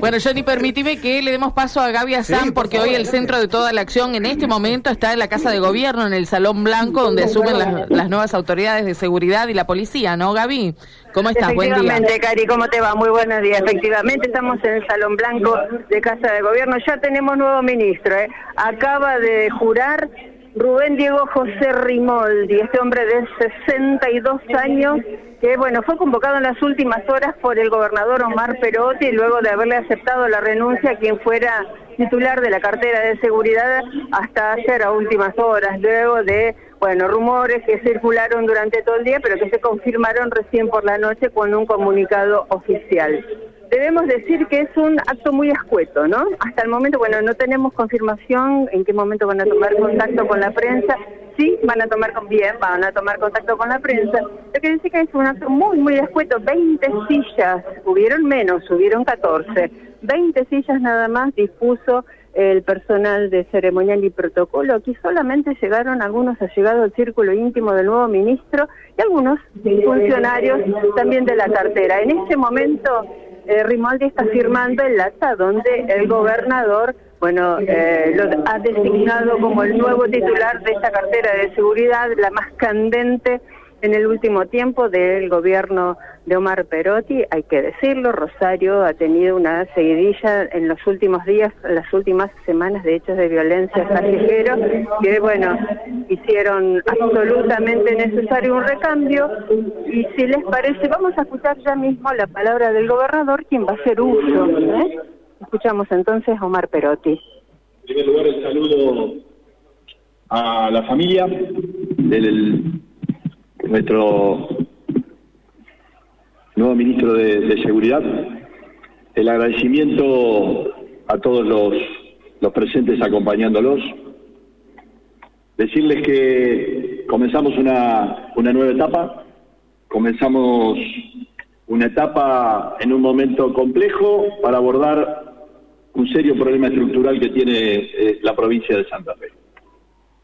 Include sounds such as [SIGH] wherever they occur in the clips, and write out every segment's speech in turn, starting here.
Bueno, Johnny, permíteme que le demos paso a Gaby Azán, porque hoy el centro de toda la acción en este momento está en la Casa de Gobierno, en el Salón Blanco, donde asumen las, las nuevas autoridades de seguridad y la policía, ¿no, Gaby? ¿Cómo estás? Buen día. Efectivamente, Cari, ¿cómo te va? Muy buenos días. Efectivamente, estamos en el Salón Blanco de Casa de Gobierno. Ya tenemos nuevo ministro, ¿eh? Acaba de jurar Rubén Diego José Rimoldi, este hombre de 62 años, bueno, fue convocado en las últimas horas por el gobernador Omar Perotti, luego de haberle aceptado la renuncia a quien fuera titular de la cartera de seguridad hasta ayer a últimas horas, luego de, bueno, rumores que circularon durante todo el día, pero que se confirmaron recién por la noche con un comunicado oficial. Debemos decir que es un acto muy escueto, ¿no? Hasta el momento, bueno, no tenemos confirmación en qué momento van a tomar contacto con la prensa. Sí, van a tomar con bien, van a tomar contacto con la prensa. Lo que dice que es un acto muy, muy escueto. 20 sillas, hubieron menos, hubieron 14. 20 sillas nada más dispuso el personal de ceremonial y protocolo. Aquí solamente llegaron algunos allegados al círculo íntimo del nuevo ministro y algunos funcionarios también de la cartera. En este momento eh, Rimaldi está firmando el acta donde el gobernador, bueno, eh, lo ha designado como el nuevo titular de esta cartera de seguridad, la más candente en el último tiempo del gobierno de Omar Perotti, hay que decirlo, Rosario ha tenido una seguidilla en los últimos días, las últimas semanas de hechos de violencia callejero, que bueno, hicieron absolutamente necesario un recambio y si les parece, vamos a escuchar ya mismo la palabra del gobernador, quien va a hacer uso. ¿eh? Escuchamos entonces a Omar Perotti. En primer lugar, el saludo a la familia del nuestro nuevo ministro de, Seguridad, el agradecimiento a todos los, los presentes acompañándolos, decirles que comenzamos una, una nueva etapa, comenzamos una etapa en un momento complejo para abordar un serio problema estructural que tiene eh, la provincia de Santa Fe.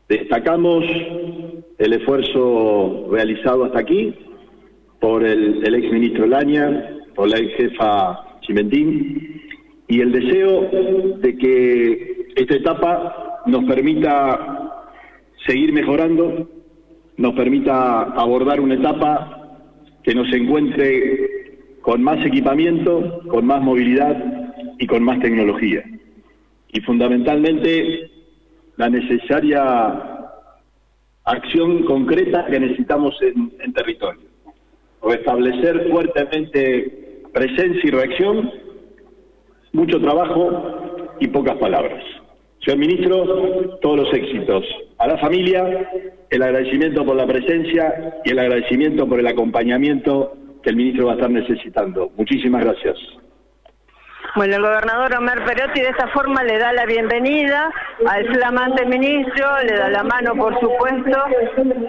Destacamos el esfuerzo realizado hasta aquí por el, el ex ministro Laña, por la ex jefa Chimentín, y el deseo de que esta etapa nos permita seguir mejorando, nos permita abordar una etapa que nos encuentre con más equipamiento, con más movilidad y con más tecnología. Y fundamentalmente la necesaria acción concreta que necesitamos en, en territorio. Restablecer fuertemente presencia y reacción, mucho trabajo y pocas palabras. Señor Ministro, todos los éxitos. A la familia, el agradecimiento por la presencia y el agradecimiento por el acompañamiento que el ministro va a estar necesitando. Muchísimas gracias. Bueno, el gobernador Omar Perotti de esta forma le da la bienvenida al flamante ministro, le da la mano por supuesto,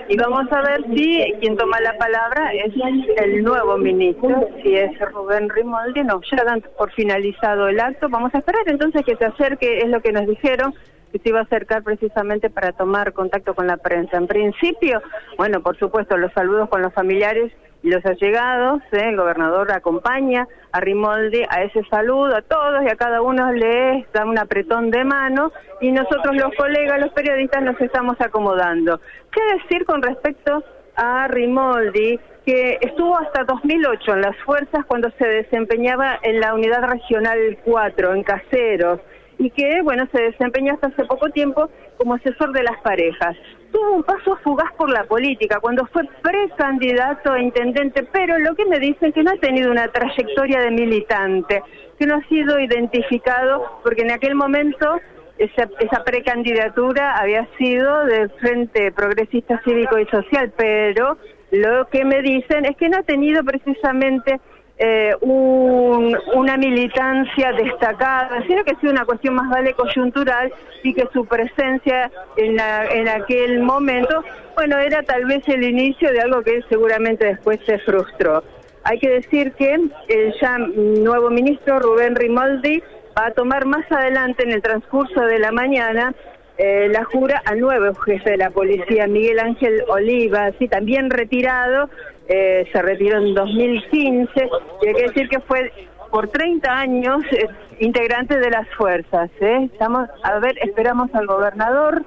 y vamos a ver si quien toma la palabra es el nuevo ministro, si es Rubén Rimoldi, no, ya dan por finalizado el acto, vamos a esperar entonces que se acerque, es lo que nos dijeron, que se iba a acercar precisamente para tomar contacto con la prensa. En principio, bueno, por supuesto, los saludos con los familiares y los allegados, ¿eh? el gobernador acompaña a Rimoldi a ese saludo a todos y a cada uno le da un apretón de mano y nosotros los colegas, los periodistas nos estamos acomodando. ¿Qué decir con respecto a Rimoldi? que estuvo hasta 2008 en las fuerzas cuando se desempeñaba en la unidad regional 4, en Caseros, y que, bueno, se desempeñó hasta hace poco tiempo como asesor de las parejas. Tuvo un paso fugaz por la política cuando fue precandidato a intendente, pero lo que me dicen que no ha tenido una trayectoria de militante, que no ha sido identificado, porque en aquel momento esa, esa precandidatura había sido del Frente Progresista Cívico y Social, pero lo que me dicen es que no ha tenido precisamente eh, una militancia destacada, sino que ha sido una cuestión más vale coyuntural y que su presencia en, en aquel momento, bueno, era tal vez el inicio de algo que seguramente después se frustró. Hay que decir que el ya nuevo ministro Rubén Rimoldi va a tomar más adelante en el transcurso de la mañana eh, la jura al nuevo jefe de la policía, Miguel Ángel Oliva, sí, también retirado, eh, se retiró en 2015, y hay que decir que fue por 30 años eh, integrantes de las fuerzas. ¿eh? Estamos, a ver, esperamos al gobernador.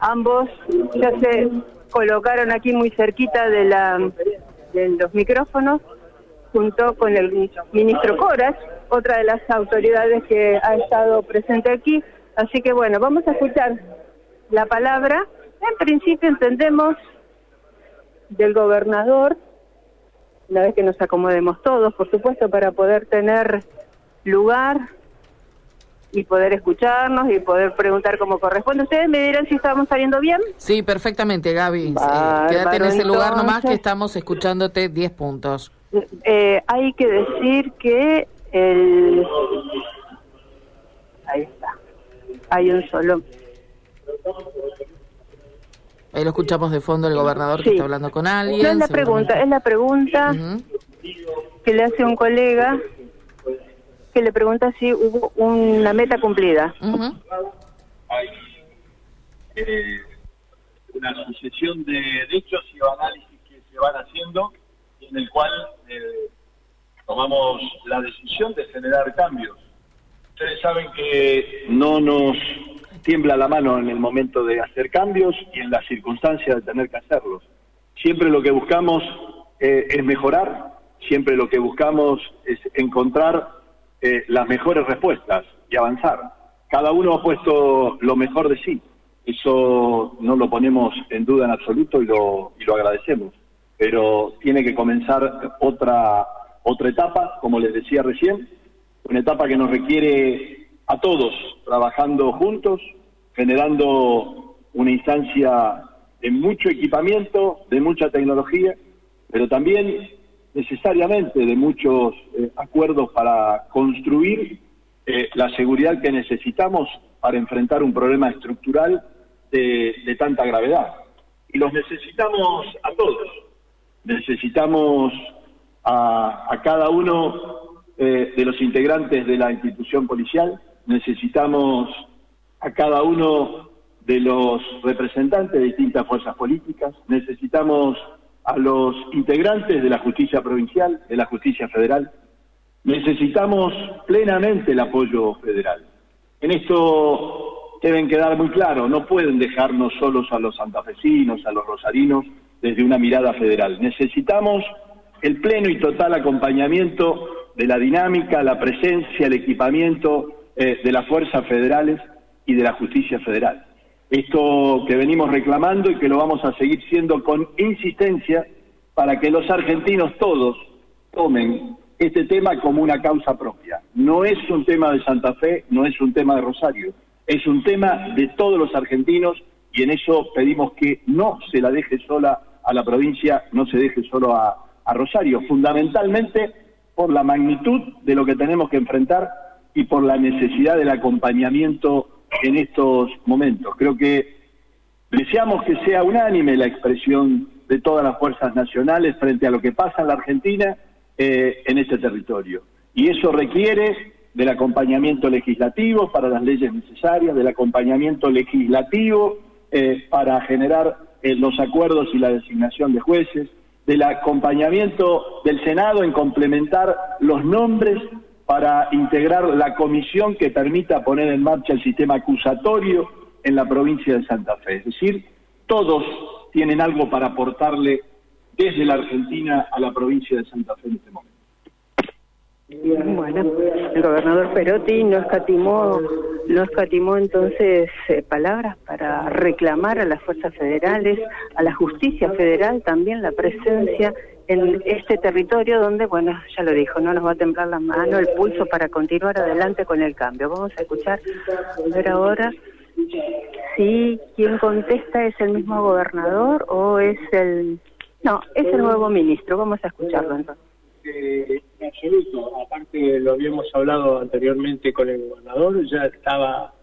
Ambos ya se colocaron aquí muy cerquita de, la, de los micrófonos, junto con el ministro Coras, otra de las autoridades que ha estado presente aquí. Así que bueno, vamos a escuchar la palabra. En principio entendemos del gobernador una vez que nos acomodemos todos, por supuesto, para poder tener lugar y poder escucharnos y poder preguntar como corresponde. ¿Ustedes me dirán si estamos saliendo bien? Sí, perfectamente, Gaby. quédate en ese lugar nomás que estamos escuchándote 10 puntos. Eh, hay que decir que el... Ahí está. Hay un solo Ahí lo escuchamos de fondo el gobernador que está hablando con alguien. es la pregunta, es la pregunta que le hace un colega que le pregunta si hubo una meta cumplida. Hay eh, una sucesión de hechos y análisis que se van haciendo en el cual eh, tomamos la decisión de generar cambios. Ustedes saben que no nos tiembla la mano en el momento de hacer cambios y en las circunstancias de tener que hacerlos. Siempre lo que buscamos eh, es mejorar, siempre lo que buscamos es encontrar eh, las mejores respuestas y avanzar. Cada uno ha puesto lo mejor de sí. Eso no lo ponemos en duda en absoluto y lo, y lo agradecemos. Pero tiene que comenzar otra, otra etapa, como les decía recién, una etapa que nos requiere a todos trabajando juntos, generando una instancia de mucho equipamiento, de mucha tecnología, pero también necesariamente de muchos eh, acuerdos para construir eh, la seguridad que necesitamos para enfrentar un problema estructural de, tanta gravedad. Y los necesitamos a todos. Necesitamos a, cada uno eh, de los integrantes de la institución policial, necesitamos a cada uno de los representantes de distintas fuerzas políticas, necesitamos a los integrantes de la justicia provincial, de la justicia federal, necesitamos plenamente el apoyo federal. En esto deben quedar muy claro, no pueden dejarnos solos a los santafesinos, a los rosarinos, desde una mirada federal. Necesitamos el pleno y total acompañamiento de la dinámica, la presencia, el equipamiento eh, de las fuerzas federales y de la justicia federal. Esto que venimos reclamando y que lo vamos a seguir siendo con insistencia para que los argentinos todos tomen este tema como una causa propia. No es un tema de Santa Fe, no es un tema de Rosario, es un tema de todos los argentinos y en eso pedimos que no se la deje sola a la provincia, no se deje solo a, a Rosario, fundamentalmente por la magnitud de lo que tenemos que enfrentar y por la necesidad del acompañamiento en estos momentos. Creo que deseamos que sea unánime la expresión de todas las fuerzas nacionales frente a lo que pasa en la Argentina eh, en este territorio. Y eso requiere del acompañamiento legislativo para las leyes necesarias, del acompañamiento legislativo eh, para generar eh, los acuerdos y la designación de jueces, del acompañamiento del Senado en complementar los nombres para integrar la comisión que permita poner en marcha el sistema acusatorio en la provincia de Santa Fe. Es decir, todos tienen algo para aportarle desde la Argentina a la provincia de Santa Fe en este momento. Bueno, el gobernador Perotti no escatimó, no escatimó entonces eh, palabras para reclamar a las fuerzas federales, a la justicia federal también la presencia en este territorio donde, bueno, ya lo dijo, no nos va a temblar la mano, el pulso para continuar adelante con el cambio. Vamos a escuchar, a ver ahora si quien contesta es el mismo gobernador o es el... No, es el nuevo ministro. Vamos a escucharlo entonces. Eh, en absoluto, aparte lo habíamos hablado anteriormente con el gobernador, ya estaba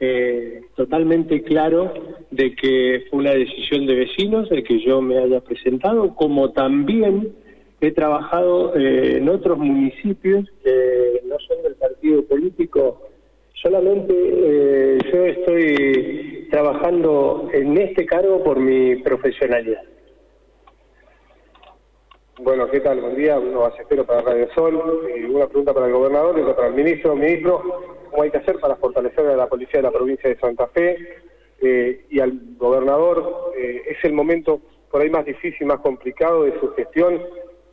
eh, totalmente claro de que fue una decisión de vecinos el que yo me haya presentado, como también he trabajado eh, en otros municipios que no son del partido político. Solamente eh, yo estoy trabajando en este cargo por mi profesionalidad. Bueno, ¿qué tal? Buen día. Uno ballestero para Radio Sol. Y una pregunta para el gobernador y otra para el ministro. Ministro, ¿cómo hay que hacer para fortalecer a la policía de la provincia de Santa Fe? Eh, y al gobernador, eh, es el momento por ahí más difícil, más complicado de su gestión.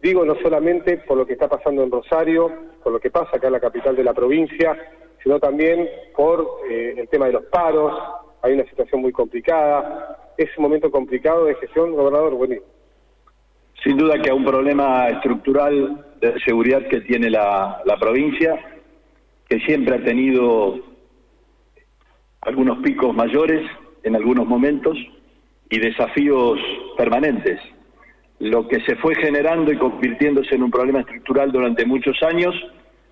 Digo, no solamente por lo que está pasando en Rosario, por lo que pasa acá en la capital de la provincia, sino también por eh, el tema de los paros. Hay una situación muy complicada. Es un momento complicado de gestión, gobernador. Buenísimo. Sin duda que hay un problema estructural de seguridad que tiene la, provincia, que siempre ha tenido algunos picos mayores en algunos momentos y desafíos permanentes. Lo que se fue generando y convirtiéndose en un problema estructural durante muchos años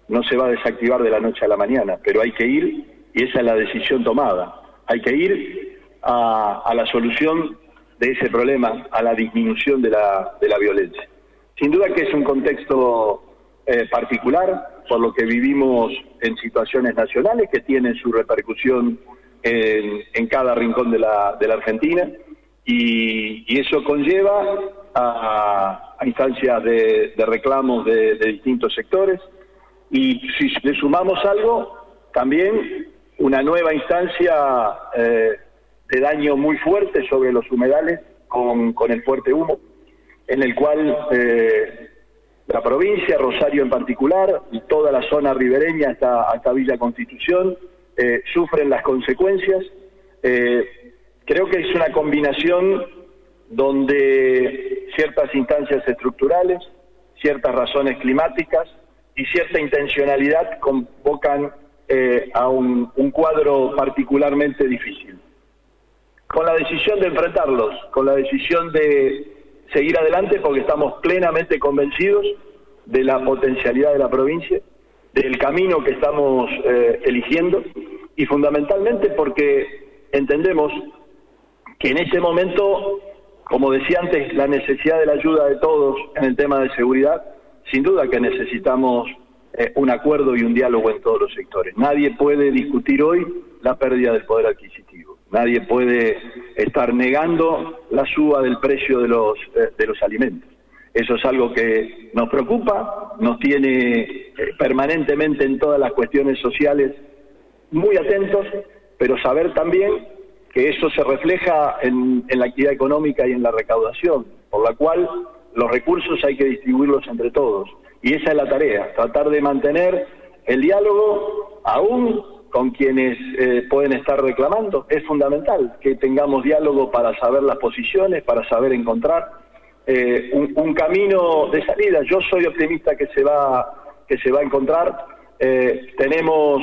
no se va a desactivar de la noche a la mañana, pero hay que ir, y esa es la decisión tomada, hay que ir a, a la solución de ese problema a la disminución de la, de la violencia. Sin duda que es un contexto eh, particular, por lo que vivimos en situaciones nacionales que tienen su repercusión en, cada rincón de la, de la Argentina, y, eso conlleva a, instancias de, reclamos de, distintos sectores, y si le sumamos algo, también una nueva instancia eh, de daño muy fuerte sobre los humedales con, con el fuerte humo, en el cual eh, la provincia, Rosario en particular, y toda la zona ribereña hasta, hasta Villa Constitución, eh, sufren las consecuencias. Eh, creo que es una combinación donde ciertas instancias estructurales, ciertas razones climáticas y cierta intencionalidad convocan a un, un cuadro particularmente difícil con la decisión de enfrentarlos, con la decisión de seguir adelante porque estamos plenamente convencidos de la potencialidad de la provincia, del camino que estamos eh, eligiendo y fundamentalmente porque entendemos que en ese momento, como decía antes, la necesidad de la ayuda de todos en el tema de seguridad, sin duda que necesitamos eh, un acuerdo y un diálogo en todos los sectores. Nadie puede discutir hoy la pérdida del poder adquisitivo. Nadie puede estar negando la suba del precio de los, eh, de los alimentos. Eso es algo que nos preocupa, nos tiene eh, permanentemente en todas las cuestiones sociales muy atentos, pero saber también que eso se refleja en, en la actividad económica y en la recaudación, por la cual los recursos hay que distribuirlos entre todos. Y esa es la tarea, tratar de mantener el diálogo aún con quienes eh, pueden estar reclamando. Es fundamental que tengamos diálogo para saber las posiciones, para saber encontrar eh, un, camino de salida. Yo soy optimista que se va que se va a encontrar. Eh, tenemos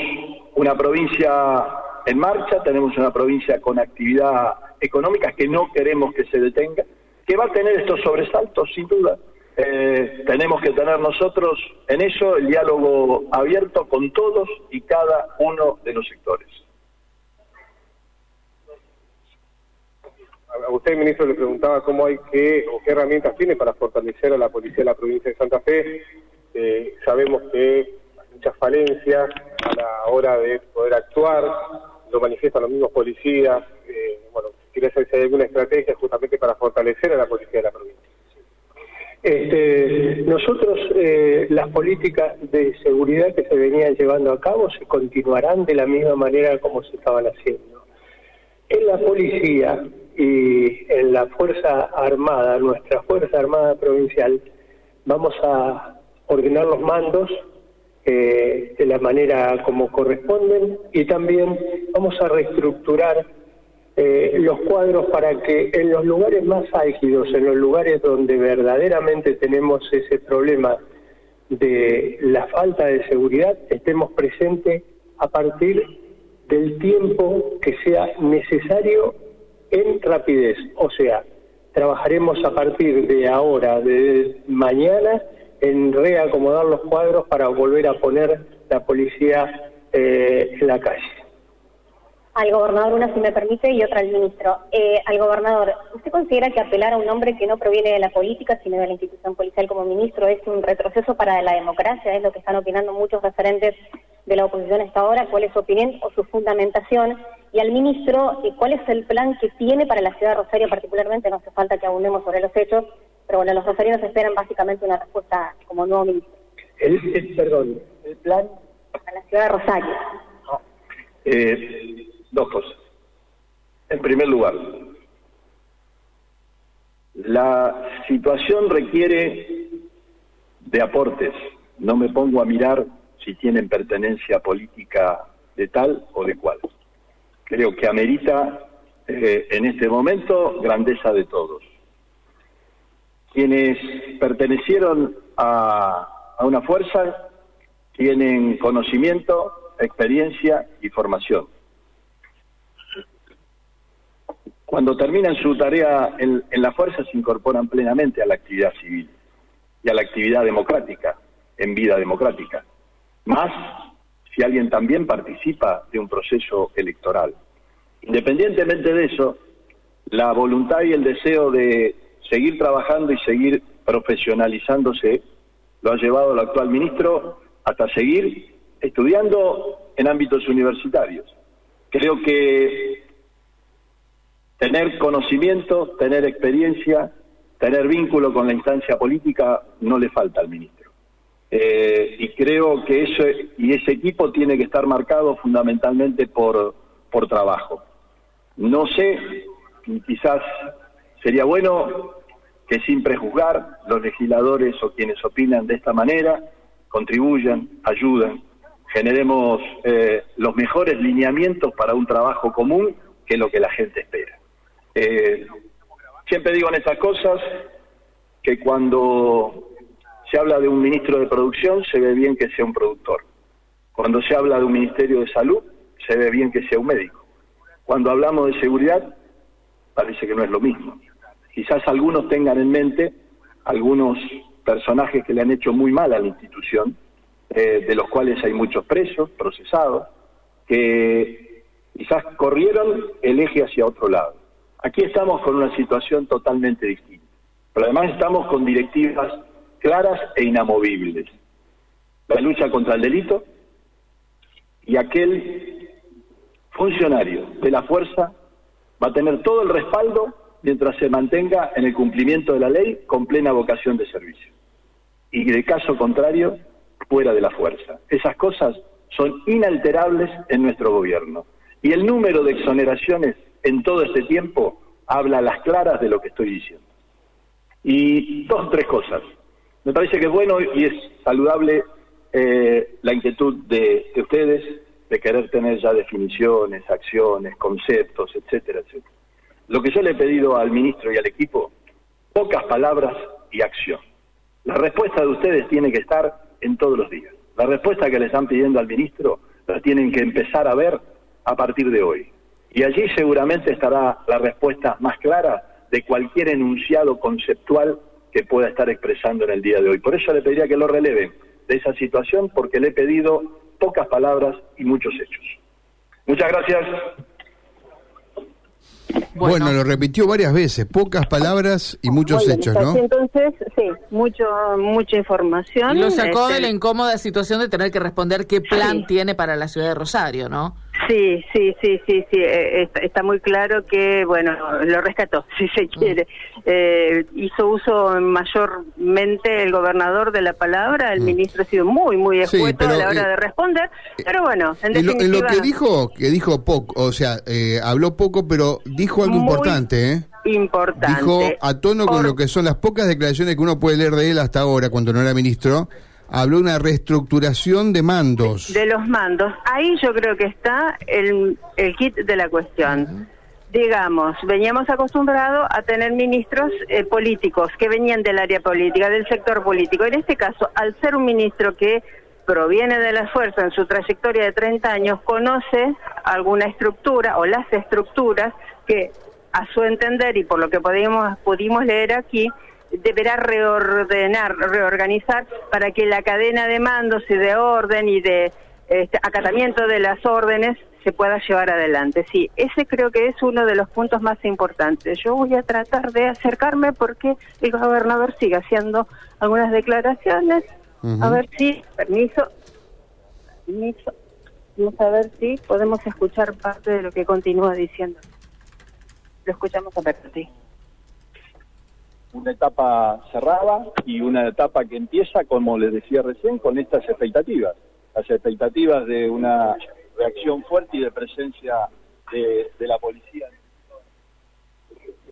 una provincia en marcha, tenemos una provincia con actividad económica que no queremos que se detenga, que va a tener estos sobresaltos sin duda eh, tenemos que tener nosotros en eso el diálogo abierto con todos y cada uno de los sectores. A usted, ministro, le preguntaba cómo hay que, o qué herramientas tiene para fortalecer a la policía de la provincia de Santa Fe. Eh, sabemos que hay muchas falencias a la hora de poder actuar, lo manifiestan los mismos policías. Eh, bueno, quiere saber si hay alguna estrategia justamente para fortalecer a la policía de la provincia. Este, nosotros, eh, las políticas de seguridad que se venían llevando a cabo se continuarán de la misma manera como se estaban haciendo. En la policía y en la Fuerza Armada, nuestra Fuerza Armada Provincial, vamos a ordenar los mandos eh, de la manera como corresponden y también vamos a reestructurar eh, los cuadros para que en los lugares más álgidos, en los lugares donde verdaderamente tenemos ese problema de la falta de seguridad, estemos presentes a partir del tiempo que sea necesario en rapidez. O sea, trabajaremos a partir de ahora, de mañana, en reacomodar los cuadros para volver a poner la policía eh, en la calle al gobernador, una si me permite y otra al ministro. Eh, al gobernador, ¿usted considera que apelar a un hombre que no proviene de la política, sino de la institución policial como ministro, es un retroceso para la democracia? Es lo que están opinando muchos referentes de la oposición hasta ahora. ¿Cuál es su opinión o su fundamentación? Y al ministro, eh, ¿cuál es el plan que tiene para la ciudad de Rosario particularmente? No hace falta que abundemos sobre los hechos, pero bueno, los rosarinos esperan básicamente una respuesta como nuevo ministro. El, perdón, el plan... A la ciudad de Rosario. Eh, dos cosas. En primer lugar, la situación requiere de aportes. No me pongo a mirar si tienen pertenencia política de tal o de cual. Creo que amerita eh, en este momento grandeza de todos. Quienes pertenecieron a, a una fuerza tienen conocimiento, experiencia y formación. Cuando terminan su tarea en, en la fuerza se incorporan plenamente a la actividad civil y a la actividad democrática, en vida democrática. Más si alguien también participa de un proceso electoral. Independientemente de eso, la voluntad y el deseo de seguir trabajando y seguir profesionalizándose lo ha llevado al actual ministro hasta seguir estudiando en ámbitos universitarios. Creo que tener conocimiento, tener experiencia, tener vínculo con la instancia política no le falta al ministro. Eh, y creo que eso y ese equipo tiene que estar marcado fundamentalmente por, por trabajo. No sé, quizás sería bueno que sin prejuzgar los legisladores o quienes opinan de esta manera contribuyan, ayuden, generemos eh, los mejores lineamientos para un trabajo común que lo que la gente espera. Eh, siempre digo en estas cosas que cuando se habla de un ministro de producción se ve bien que sea un productor. Cuando se habla de un ministerio de salud se ve bien que sea un médico. Cuando hablamos de seguridad parece que no es lo mismo. Quizás algunos tengan en mente algunos personajes que le han hecho muy mal a la institución, eh, de los cuales hay muchos presos, procesados, que quizás corrieron el eje hacia otro lado. Aquí estamos con una situación totalmente distinta, pero además estamos con directivas claras e inamovibles. La lucha contra el delito y aquel funcionario de la fuerza va a tener todo el respaldo mientras se mantenga en el cumplimiento de la ley con plena vocación de servicio. Y de caso contrario, fuera de la fuerza. Esas cosas son inalterables en nuestro gobierno. Y el número de exoneraciones en todo este tiempo habla a las claras de lo que estoy diciendo. Y dos o tres cosas. Me parece que es bueno y es saludable eh, la inquietud de, de ustedes de querer tener ya definiciones, acciones, conceptos, etcétera, etcétera. Lo que yo le he pedido al ministro y al equipo, pocas palabras y acción. La respuesta de ustedes tiene que estar en todos los días. La respuesta que le están pidiendo al ministro la tienen que empezar a ver a partir de hoy. Y allí seguramente estará la respuesta más clara de cualquier enunciado conceptual que pueda estar expresando en el día de hoy. Por eso le pediría que lo releven de esa situación, porque le he pedido pocas palabras y muchos hechos. Muchas gracias. Bueno. lo repitió varias veces, pocas palabras y muchos hechos, ¿no? Entonces, sí, mucho, mucha información. Lo sacó Este, de la incómoda situación de tener que responder qué plan Sí. tiene para la ciudad de Rosario, ¿no? Sí, sí, sí, sí, sí. eh, está, está muy claro que, bueno, lo rescató, [LAUGHS] si se quiere. Eh, hizo uso mayormente el gobernador de la palabra, el ministro ha sido muy, muy Sí, escueto pero, a la hora eh, de responder, pero bueno, en En lo, en lo que dijo, que dijo poco, o sea, eh, habló poco, pero dijo algo importante, ¿eh? Importante. Dijo a tono con Por- lo que son las pocas declaraciones que uno puede leer de él hasta ahora, cuando no era ministro, habló de una reestructuración de mandos. de los mandos. Ahí yo creo que está el, el kit de la cuestión. Digamos, veníamos acostumbrados a tener ministros eh, políticos que venían del área política, del sector político. En este caso, al ser un ministro que proviene de la fuerza en su trayectoria de 30 años, conoce alguna estructura o las estructuras que, a su entender y por lo que pudimos, pudimos leer aquí, deberá reordenar, reorganizar para que la cadena de mandos y de orden y de este, acatamiento de las órdenes se pueda llevar adelante. Sí, ese creo que es uno de los puntos más importantes. Yo voy a tratar de acercarme porque el gobernador sigue haciendo algunas declaraciones. A ver si, permiso, permiso, vamos a ver si podemos escuchar parte de lo que continúa diciendo. Lo escuchamos a sí. Una etapa cerrada y una etapa que empieza, como les decía recién, con estas expectativas. Las expectativas de una reacción fuerte y de presencia de, la policía.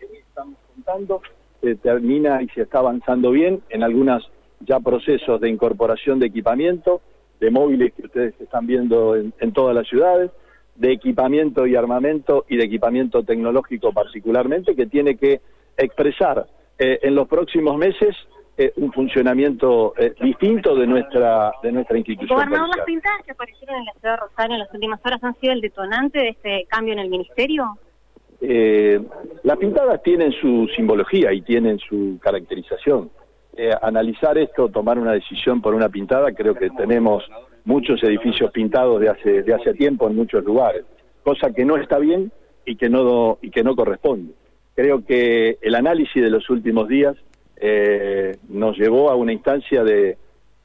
Estamos contando, se termina y se está avanzando bien en algunos ya procesos de incorporación de equipamiento, de móviles que ustedes están viendo en, en todas las ciudades, de equipamiento y armamento y de equipamiento tecnológico particularmente, que tiene que expresar eh, en los próximos meses eh, un funcionamiento eh, distinto de nuestra de nuestra institución. Gobernador, las pintadas que aparecieron en la ciudad de Rosario en las últimas horas han sido el detonante de este cambio en el ministerio. las pintadas tienen su simbología y tienen su caracterización. analizar esto, tomar una decisión por una pintada, creo que tenemos muchos edificios pintados de hace de hace tiempo en muchos lugares, cosa que no está bien y que no y que no corresponde. Creo que el análisis de los últimos días eh, nos llevó a una instancia de,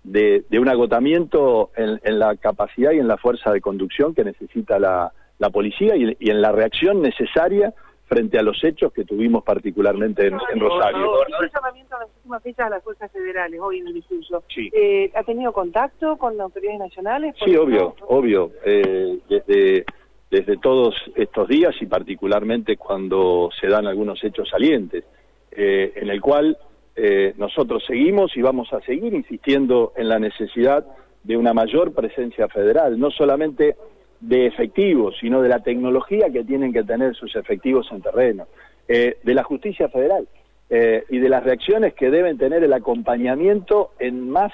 de, un agotamiento en, la capacidad y en la fuerza de conducción que necesita la, la policía y, en la reacción necesaria frente a los hechos que tuvimos particularmente en, Rosario. El llamamiento a las últimas fechas a las fuerzas federales hoy en el discurso. Eh, ¿Ha tenido contacto con las autoridades nacionales? Sí, obvio, obvio. Eh, desde desde todos estos días y particularmente cuando se dan algunos hechos salientes, eh, en el cual eh, nosotros seguimos y vamos a seguir insistiendo en la necesidad de una mayor presencia federal, no solamente de efectivos, sino de la tecnología que tienen que tener sus efectivos en terreno, eh, de la justicia federal y de las reacciones que deben tener el acompañamiento en más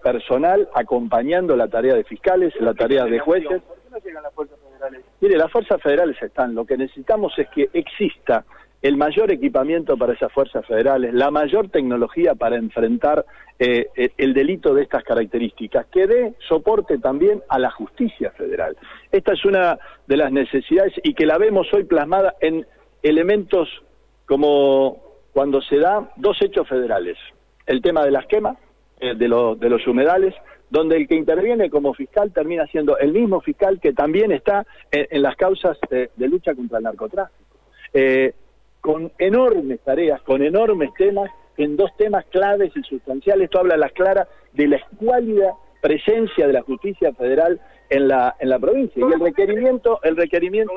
personal acompañando la tarea de fiscales, la tarea de jueces. Mire, las fuerzas federales están. Lo que necesitamos es que exista el mayor equipamiento para esas fuerzas federales, la mayor tecnología para enfrentar eh, eh, el delito de estas características, que dé soporte también a la justicia federal. Esta es una de las necesidades y que la vemos hoy plasmada en elementos como cuando se da dos hechos federales, el tema de las quemas, eh, de, de los humedales, donde el que interviene como fiscal termina siendo el mismo fiscal que también está en, las causas de, lucha contra el narcotráfico. Eh, con enormes tareas, con enormes temas, en dos temas claves y sustanciales. Esto habla a las claras de la escuálida presencia de la justicia federal en la, en la provincia. Y el requerimiento, el requerimiento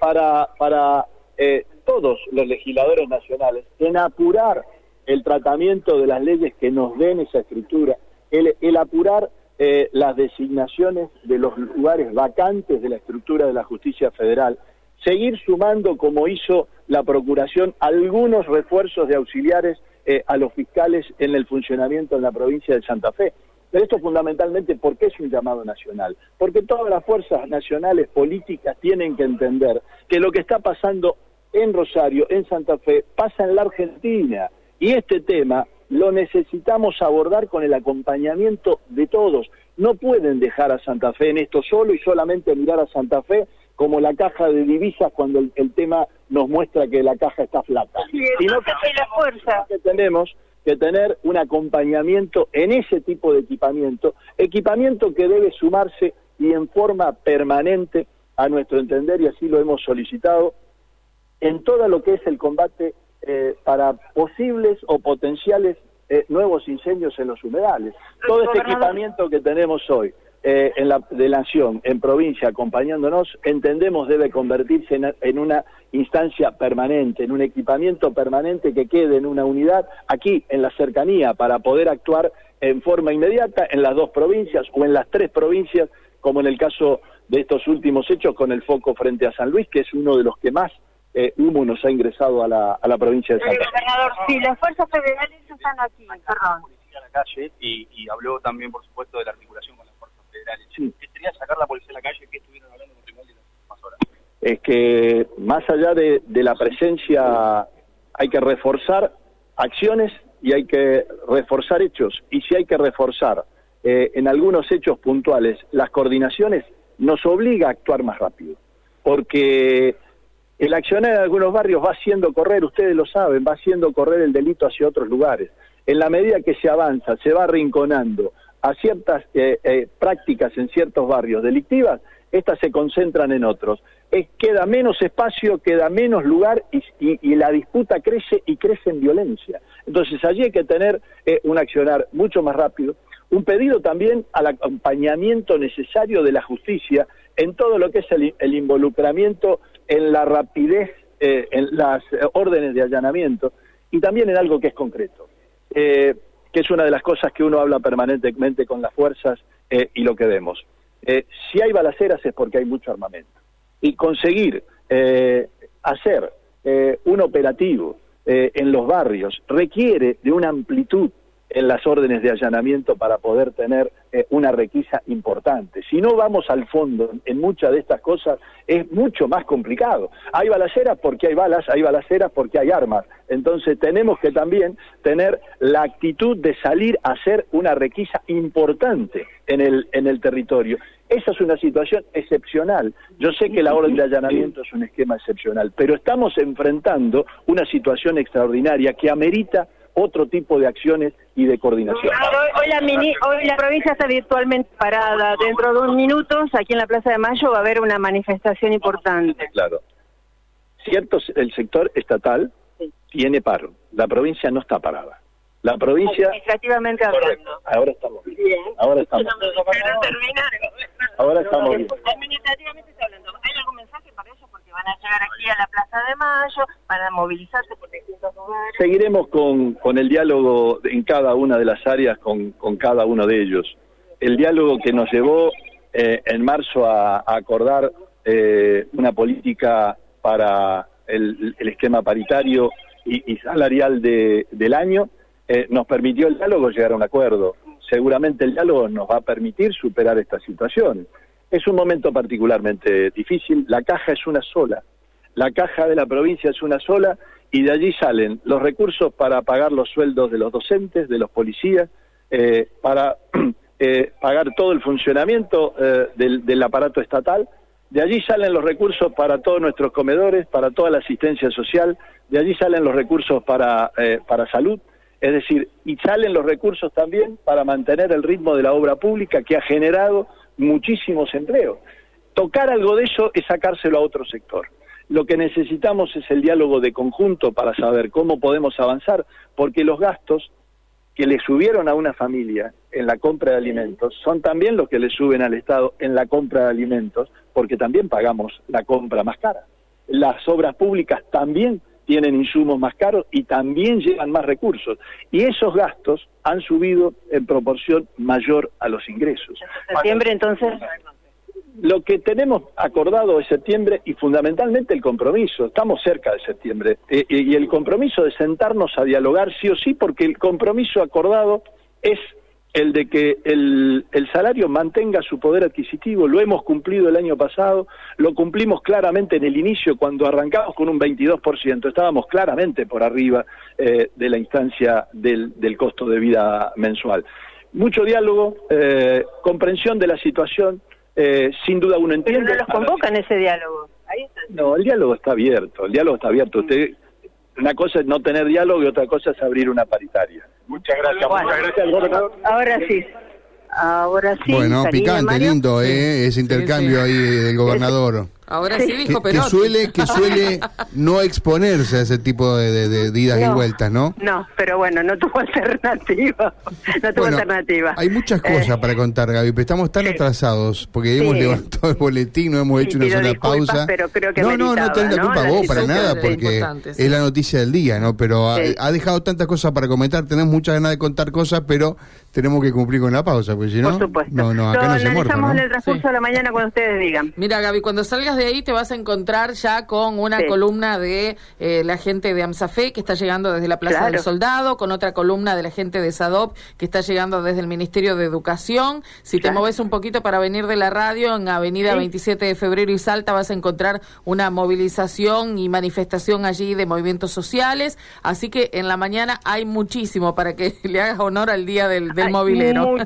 para, para eh, todos los legisladores nacionales en apurar el tratamiento de las leyes que nos den esa estructura, el, apurar eh, las designaciones de los lugares vacantes de la estructura de la justicia federal, seguir sumando, como hizo la Procuración, algunos refuerzos de auxiliares eh, a los fiscales en el funcionamiento en la provincia de Santa Fe. Pero esto fundamentalmente, ¿por qué es un llamado nacional? Porque todas las fuerzas nacionales políticas tienen que entender que lo que está pasando en Rosario, en Santa Fe, pasa en la Argentina. Y este tema lo necesitamos abordar con el acompañamiento de todos. No pueden dejar a Santa Fe en esto solo y solamente mirar a Santa Fe como la caja de divisas cuando el, tema nos muestra que la caja está flaca. sino que, la fuerza. que tenemos que tener un acompañamiento en ese tipo de equipamiento, equipamiento que debe sumarse y en forma permanente a nuestro entender, y así lo hemos solicitado, en todo lo que es el combate eh, para posibles o potenciales eh, nuevos incendios en los humedales. Todo este equipamiento que tenemos hoy eh, en la, de la Nación, en provincia, acompañándonos, entendemos debe convertirse en, una instancia permanente, en un equipamiento permanente que quede en una unidad aquí, en la cercanía, para poder actuar en forma inmediata en las dos provincias o en las tres provincias, como en el caso de estos últimos hechos con el foco frente a San Luis, que es uno de los que más eh, humo nos ha ingresado a la, a la provincia de Santa Fe. Gobernador, si las fuerzas federales están aquí, perdón. a la calle y, y, habló también, por supuesto, de la articulación con las fuerzas federales. Sí. ¿Qué sería sacar la policía a la calle? ¿Qué estuvieron hablando con Tribunal de las últimas horas? Es que más allá de, de la presencia, hay que reforzar acciones y hay que reforzar hechos. Y si hay que reforzar eh, en algunos hechos puntuales las coordinaciones, nos obliga a actuar más rápido. Porque el accionar en algunos barrios va haciendo correr, ustedes lo saben, va haciendo correr el delito hacia otros lugares. En la medida que se avanza, se va arrinconando a ciertas eh, eh, prácticas en ciertos barrios delictivas, estas se concentran en otros. Es, queda menos espacio, queda menos lugar y, la disputa crece y crece en violencia. Entonces allí hay que tener eh, un accionar mucho más rápido, un pedido también al acompañamiento necesario de la justicia en todo lo que es el, involucramiento en la rapidez, eh, en las órdenes de allanamiento y también en algo que es concreto, eh, que es una de las cosas que uno habla permanentemente con las fuerzas eh, y lo que vemos. si hay balaceras es porque hay mucho armamento. Y conseguir hacer un operativo en los barrios requiere de una amplitud en las órdenes de allanamiento para poder tener eh, una requisa importante. Si no vamos al fondo en muchas de estas cosas, es mucho más complicado. Hay balaceras porque hay balas, hay balaceras porque hay armas. Entonces tenemos que también tener la actitud de salir a hacer una requisa importante en el, en el territorio. Esa es una situación excepcional. Yo sé que la orden de allanamiento es un esquema excepcional, pero estamos enfrentando una situación extraordinaria que amerita otro tipo de acciones y de coordinación. Hoy, la, hoy la provincia está virtualmente parada. Dentro de unos minutos, aquí en la Plaza de Mayo, va a haber una manifestación importante. Claro. Cierto, el sector estatal tiene paro. La provincia no está parada. La provincia... Administrativamente hablando. Ahora estamos bien. Ahora estamos bien. Ahora estamos bien. Administrativamente está hablando. ¿Hay algún mensaje para ellos? Porque van a llegar aquí a la Plaza de Mayo, van a movilizarse por distintos lugares. Seguiremos con, con el diálogo en cada una de las áreas con, con cada uno de ellos. El diálogo que nos llevó eh, en marzo a, acordar eh, una política para el, el esquema paritario y, y salarial de, del año, eh, nos permitió el diálogo llegar a un acuerdo. Seguramente el diálogo nos va a permitir superar esta situación. Es un momento particularmente difícil, la caja es una sola, la caja de la provincia es una sola y de allí salen los recursos para pagar los sueldos de los docentes, de los policías, eh, para [CLEARS THROAT] eh, pagar todo el funcionamiento del, del aparato estatal, de allí salen los recursos para todos nuestros comedores, para toda la asistencia social, de allí salen los recursos para, para salud, es decir, y salen los recursos también para mantener el ritmo de la obra pública que ha generado muchísimos empleos. Tocar algo de eso es sacárselo a otro sector. Lo que necesitamos es el diálogo de conjunto para saber cómo podemos avanzar, porque los gastos que le subieron a una familia en la compra de alimentos son también los que le suben al Estado en la compra de alimentos, porque también pagamos la compra más cara. Las obras públicas también tienen insumos más caros y también llevan más recursos. Y esos gastos han subido en proporción mayor a los ingresos. Septiembre entonces. Lo que tenemos acordado es septiembre y fundamentalmente el compromiso. Estamos cerca de septiembre. Eh, y el compromiso de sentarnos a dialogar sí o sí, porque el compromiso acordado es el de que el, el, salario mantenga su poder adquisitivo, lo hemos cumplido el año pasado, lo cumplimos claramente en el inicio cuando arrancamos con un 22%, estábamos claramente por arriba eh, de la instancia del, del, costo de vida mensual. Mucho diálogo, eh, comprensión de la situación, eh, sin duda uno entiende... Pero no los convocan ese diálogo. Ahí está. No, el diálogo está abierto, el diálogo está abierto. Usted, una cosa es no tener diálogo y otra cosa es abrir una paritaria. Muchas gracias, muchas gracias, gobernador. Ahora sí. Ahora sí. Bueno, picante, lindo, ¿eh? Ese intercambio ahí del gobernador. Ahora sí dijo que, que suele que [LAUGHS] suele no exponerse a ese tipo de, de, idas y vueltas, ¿no? No, pero bueno, no tuvo [LAUGHS] alternativa. No tuvo alternativa. Hay muchas cosas eh, para contar, Gaby, pero estamos tan atrasados porque hemos levantado el boletín, no hemos hecho una sola pausa. Pero creo que no, no, no tenés la culpa vos para nada porque es la noticia del día, ¿no? Pero ha, dejado tantas cosas para comentar, tenemos muchas ganas de contar cosas, pero tenemos que cumplir con la pausa, porque si no, no, no, acá no se ¿no? en el transcurso de la mañana cuando ustedes digan. Mira, Gaby, cuando salgas de ahí te vas a encontrar ya con una columna de eh, la gente de AMSAFE que está llegando desde la Plaza del Soldado, con otra columna de la gente de SADOP que está llegando desde el Ministerio de Educación. Si te moves un poquito para venir de la radio, en Avenida 27 de Febrero y Salta vas a encontrar una movilización y manifestación allí de movimientos sociales. Así que en la mañana hay muchísimo para que [LAUGHS] le hagas honor al día del, del movilero.